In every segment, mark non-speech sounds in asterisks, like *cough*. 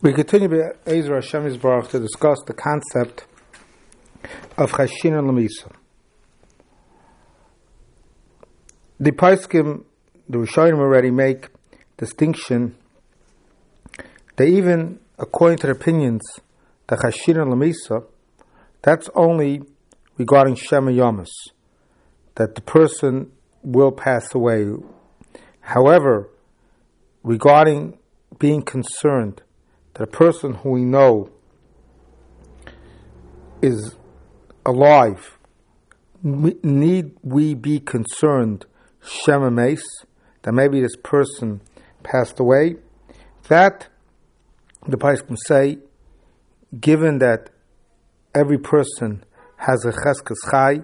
We continue with Ezra Hashem Yisbarach to discuss the concept of Chashin and Lamisa. The Paiskim, the Rishonim already make distinction that even according to the opinions, the Chashin and Lamisa, that's only regarding Shema Yamas, that the person will pass away. However, regarding being concerned that a person who we know is alive, need we be concerned, Shema that maybe this person passed away? That, the Pais can say, given that every person has a cheskes chai,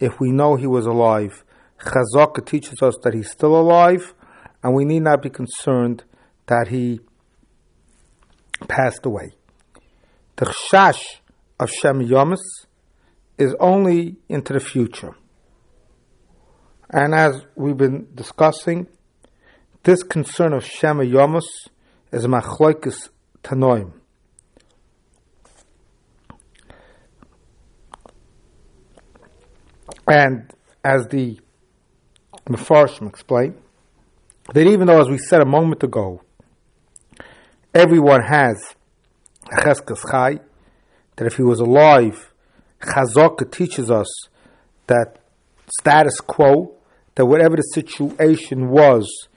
if we know he was alive, Chazaka teaches us that he's still alive, and we need not be concerned that he passed away. The chash of Shem Yomis is only into the future. And as we've been discussing, this concern of Shem Yomis is machloikis tanoim. And as the Mefarshim explained, that even though, as we said a moment ago, everyone has cheskes chai, that if he was alive, Chazaka teaches us that status quo, that whatever the situation was,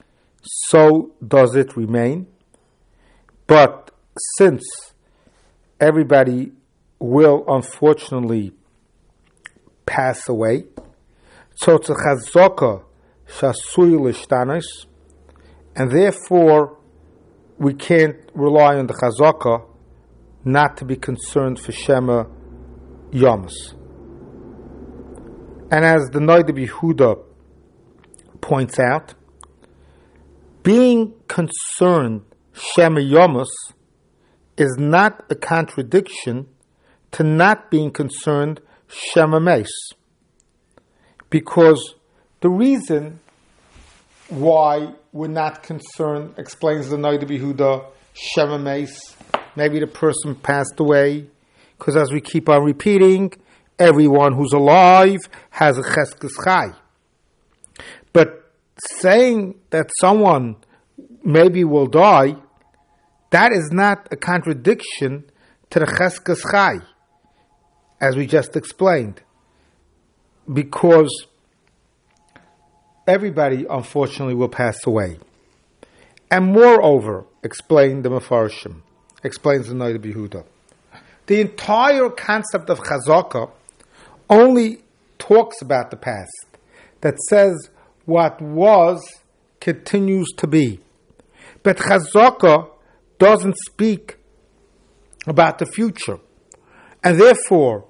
so does it remain. But since everybody will unfortunately pass away, so it's a chazaka shasui and therefore we can't rely on the chazaka not to be concerned for Shema Yamas. And as the Noida Yehuda points out, being concerned Shema Yamas is not a contradiction to not being concerned Shema Mace. Because the reason why we're not concerned, explains the Noida Yehuda, Shema maybe the person passed away, because as we keep on repeating, everyone who's alive has a cheskes chai. But saying that someone maybe will die, that is not a contradiction to the cheskes chai, as we just explained, because everybody unfortunately will pass away. And moreover, explained the Mefarshim, explains the Noida Yehuda. The entire concept of chazaka only talks about the past, that says what was continues to be. But chazaka doesn't speak about the future. And therefore,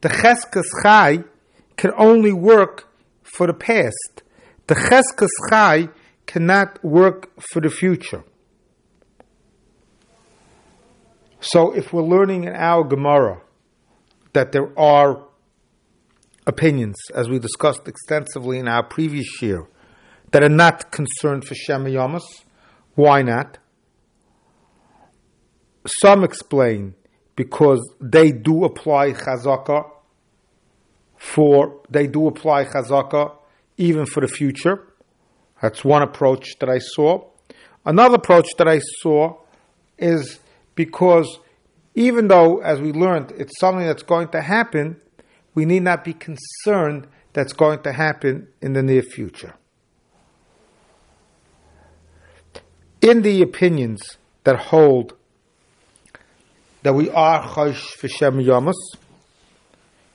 the cheskes chai can only work for the past. The cheskes chai cannot work for the future. So if we're learning in our Gemara that there are opinions, as we discussed extensively in our previous year, that are not concerned for Shema Yamas, why not? Some explain because they do apply chazaka for they do apply chazaka even for the future. That's one approach that I saw. Another approach that I saw is because even though, as we learned, it's something that's going to happen, we need not be concerned that's going to happen in the near future. In the opinions that hold that we are Chosh for Shem Yamas,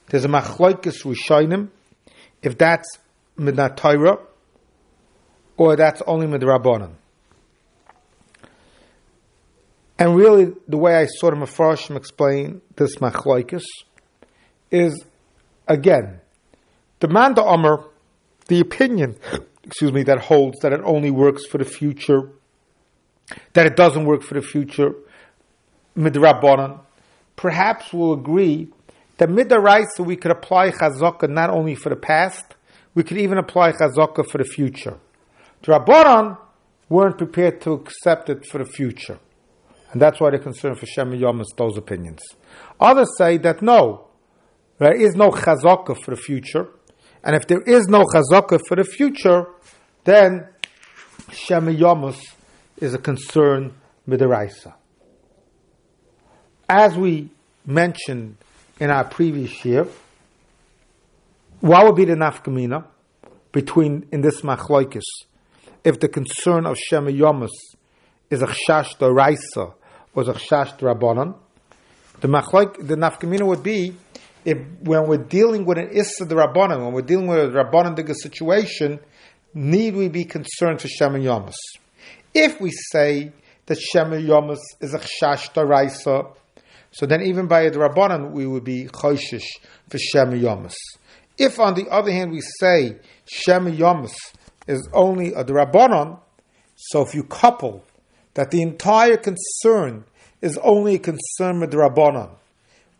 there's a Machloikis Rishonim, if that's Midnat Torah, or that's only Midrabanan. And really, the way I saw the Mefarshim explain this machlokes is, again, the Manda the opinion, *coughs* excuse me, that holds that it only works for the future, that it doesn't work for the future, midrabanan, perhaps will agree that midaraisa we could apply chazaka not only for the past, we could even apply chazaka for the future. The Rabbanan weren't prepared to accept it for the future. And that's why they're concerned for Shem those opinions. Others say that no, there is no chazaka for the future. And if there is no chazaka for the future, then Shem Yomas is a concern midiraisa. As we mentioned in our previous year, what would be the nafkamina between in this machloikis if the concern of Shema Yomus is a chash or a chash rabbanon? The machloik, the nafkamina would be if when we're dealing with an issa the rabbanon, when we're dealing with a rabbanon situation, need we be concerned for Shema Yomus? If we say that Shema Yomus is a chash so then even by a rabbanon we would be choshish for Shema Yomus. If, on the other hand, we say Shem is only a Rabbanon, so if you couple that the entire concern is only a concern with the Rabbanon,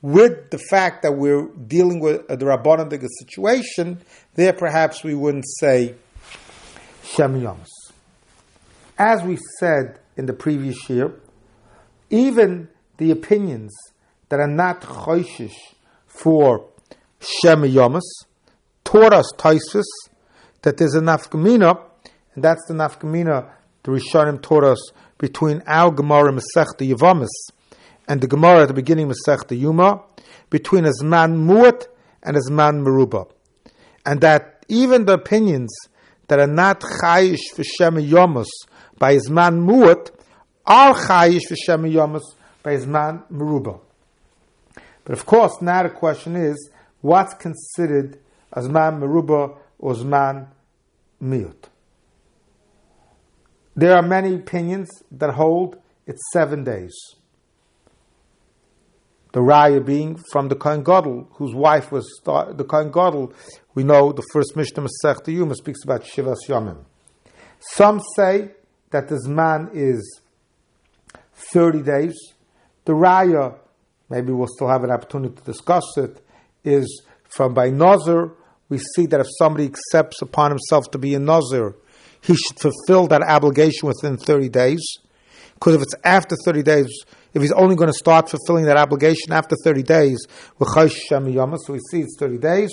with the fact that we're dealing with a Rabbanon situation, there perhaps we wouldn't say Shem. As we said in the previous year, even the opinions that are not choishish for Shem taught us Taisus that there's a nafkamina, and that's the nafkamina the Rishonim taught us between our Gemara Masechta Yavamis and the Gemara at the beginning Masechta Yuma, between Azman Muat and Azman Meruba. And that even the opinions that are not Chayish for Shem Yomus by Azman Muat are Chayish for Shem Yomus by Azman Meruba. But of course, now the question is, what's considered Azman Meruba or Zman Miut. There are many opinions that hold it's seven days. The raya being from the Kohen Gadol, whose wife was the Kohen Gadol. We know the first Mishnah Masech Yuma speaks about Shivas Yomim. Some say that the Zman is 30 days. The raya, maybe we'll still have an opportunity to discuss it, is from by Nazar we see that if somebody accepts upon himself to be a Nazir, he should fulfill that obligation within 30 days. Because if it's after 30 days, if he's only going to start fulfilling that obligation after 30 days, so we see it's 30 days.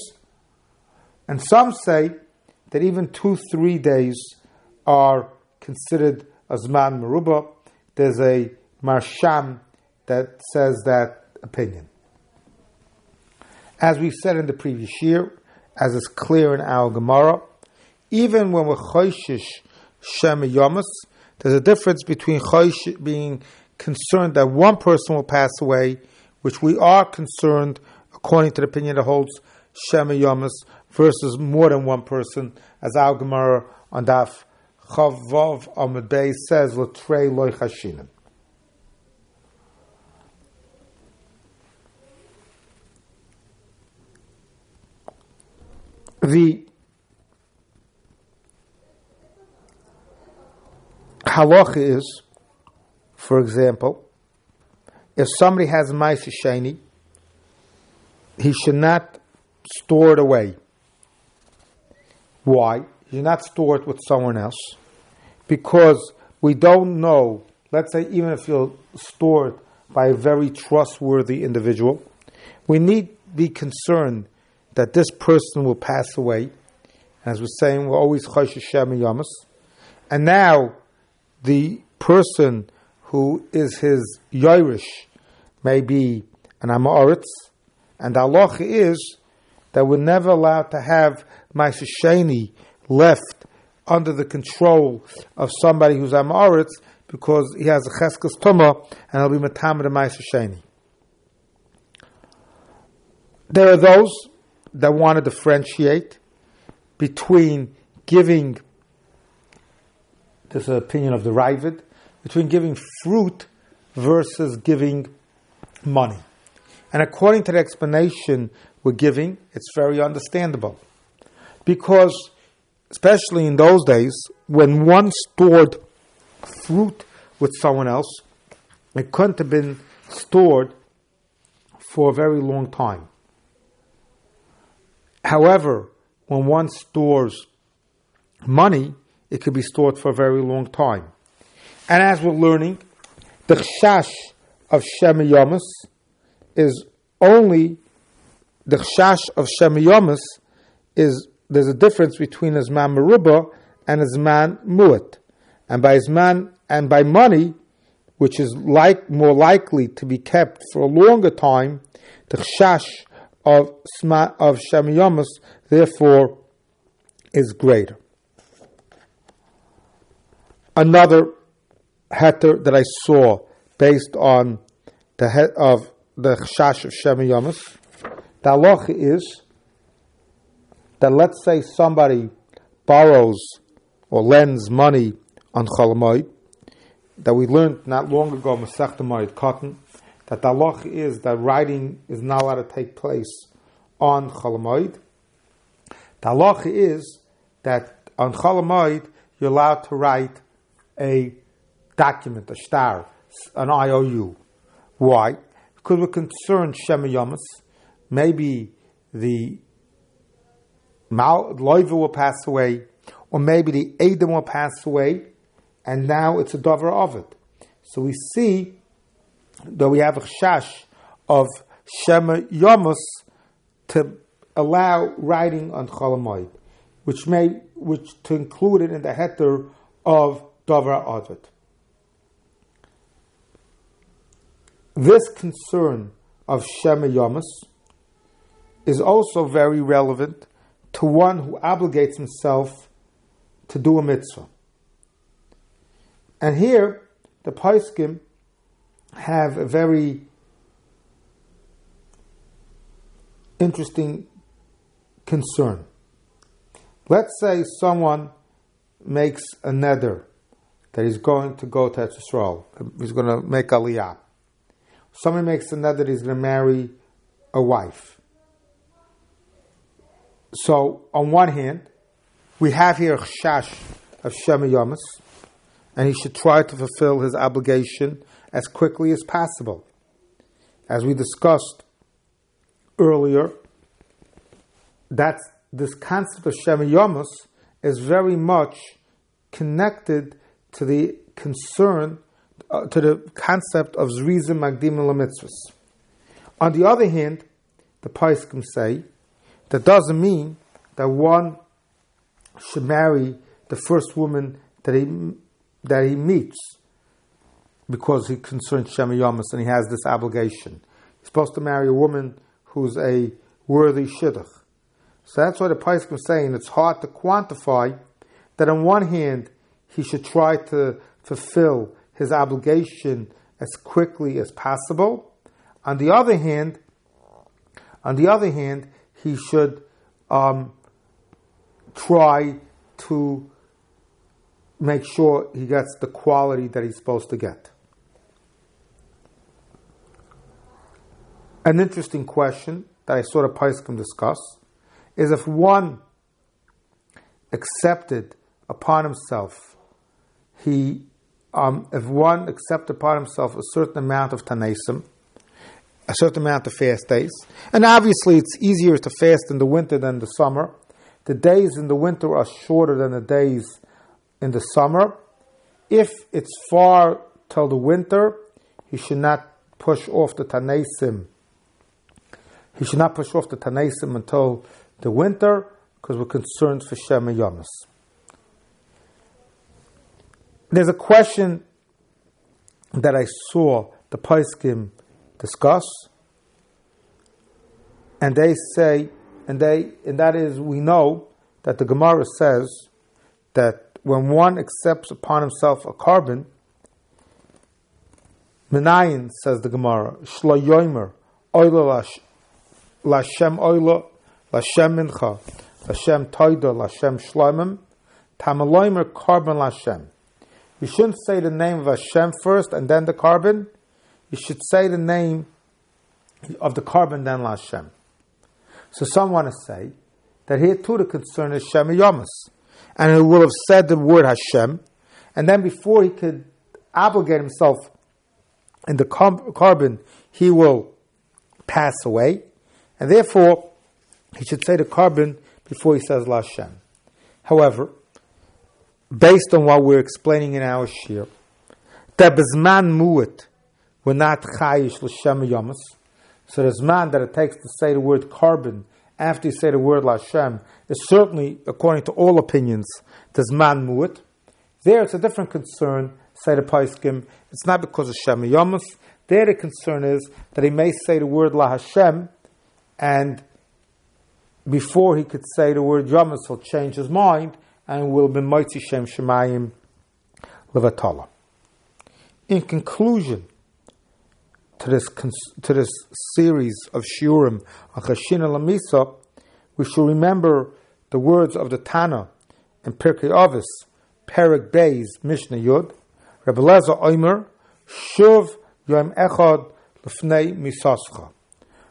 And some say that even two, three days are considered Azman Maruba. There's a Maharsham that says that opinion. As we said in the previous year, as is clear in our Gemara, even when we're choishish Shem Yomas, there's a difference between choish being concerned that one person will pass away, which we are concerned, according to the opinion that holds Shem Yomas, versus more than one person, as our Gemara on Daf Chavav Amud Bey says, L'trei loy chashinim. The halacha is, for example, if somebody has ma'aser sheni, he should not store it away. Why? He should not store it with someone else. Because we don't know, let's say even if you store it by a very trustworthy individual, we need be concerned that this person will pass away. As we're saying, we're always Chosh Hashem Yamas. And now, the person who is his Yairish may be an Amoritz, and the halacha is that we're never allowed to have Maisasheni left under the control of somebody who's Amoritz because he has a Cheskas Tumah and he'll be Matamid Maisasheni. There are those that want to differentiate between giving, there's an opinion of the Ravid, between giving fruit versus giving money. And according to the explanation we're giving, it's very understandable. Because, especially in those days, when one stored fruit with someone else, it couldn't have been stored for a very long time. However, when one stores money, it could be stored for a very long time. And as we're learning, the chash of Shem Yomus is only the chash of Shem Yomus is there's a difference between his man Meruba and his man Mu'at. And by his man and by money, which is like more likely to be kept for a longer time, the chash of of Shem therefore is greater. Another heter that I saw based on the head of the chash of Shem Yomus, the halacha is that let's say somebody borrows or lends money on Cholamoid, that we learned not long ago, Masechta Katan, that the halacha is that writing is not allowed to take place on Cholamoid. The halacha is that on Cholamoid you're allowed to write a document, a star, an IOU. Why? Because we're concerned Shema Yomas, maybe the Loiva will pass away, or maybe the Adam will pass away, and now it's a dover of it. So we see that we have a shash of Shema Yomus to allow writing on Cholamoid, which may which to include it in the heter of Dover Avid. This concern of Shema Yomus is also very relevant to one who obligates himself to do a mitzvah. And here, the Paiskim have a very interesting concern. Let's say someone makes a neder that he's going to go to Israel. He's going to make aliyah. Someone makes a that he's going to marry a wife. So, on one hand, we have here a chash of Shema Yomis, and he should try to fulfill his obligation as quickly as possible. As we discussed earlier, that this concept of Yomus is very much connected to the concern, uh, to the concept of Zrizim Magdim. On the other hand, the Paiskim say that doesn't mean that one should marry the first woman that he that he meets because he concerns Shema Yomus and he has this obligation. He's supposed to marry a woman who's a worthy shidduch. So that's why the Paiskim is saying it's hard to quantify that on one hand he should try to fulfill his obligation as quickly as possible. On the other hand, on the other hand, he should um, try to make sure he gets the quality that he's supposed to get. An interesting question that I saw the Paiskim discuss is if one accepted upon himself, he, um, if one accepted upon himself a certain amount of tanesim, a certain amount of fast days, and obviously it's easier to fast in the winter than the summer. The days in the winter are shorter than the days in the summer. If it's far till the winter, he should not push off the tanesim he should not push off the Tanaisim until the winter because we're concerned for Shema Yomis. There's a question that I saw the Paiskim discuss, and they say, and they, and that is, we know that the Gemara says that when one accepts upon himself a korban, Menayin says the Gemara, Shlo Yoimer, Oilalash Lashem Oila, Lashem Mincha, Lashem Toida, Lashem Shloimim, Tamaloimer Korban Lashem. You shouldn't say the name of Hashem first and then the korban. You should say the name of the korban then Lashem. So some want to say that here too the concern is Shem Yomas. And he will have said the word Hashem, and then before he could obligate himself in the korban, he will pass away. And therefore, he should say the korban before he says Lashem. However, based on what we're explaining in our shir, that bezman mu'it, we're not chayish l'shem yamas. So there's man that it takes to say the word korban after you say the word Lashem is certainly, according to all opinions, there's man mu'it. There it's a different concern, say the Paiskim. It's not because of Shem Yamas. There the concern is that he may say the word La Hashem and before he could say the word Yamas, he'll change his mind and will be Mighty Shem Shemayim Levatala. In conclusion to this, to this series of Shurim on Chashin Lamisa, we should remember the words of the Tana in Pirkei Avos, Perik Beis, Mishnah Yud, Rebbe Lezer Omer, Shuv Yom Echad Lefnei Misascha.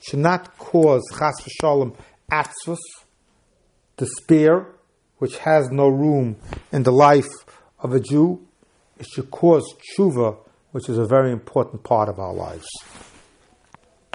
should not cause Chas V'Shalom Atzvus, despair, which has no room in the life of a Jew. It should cause tshuva, which is a very important part of our lives.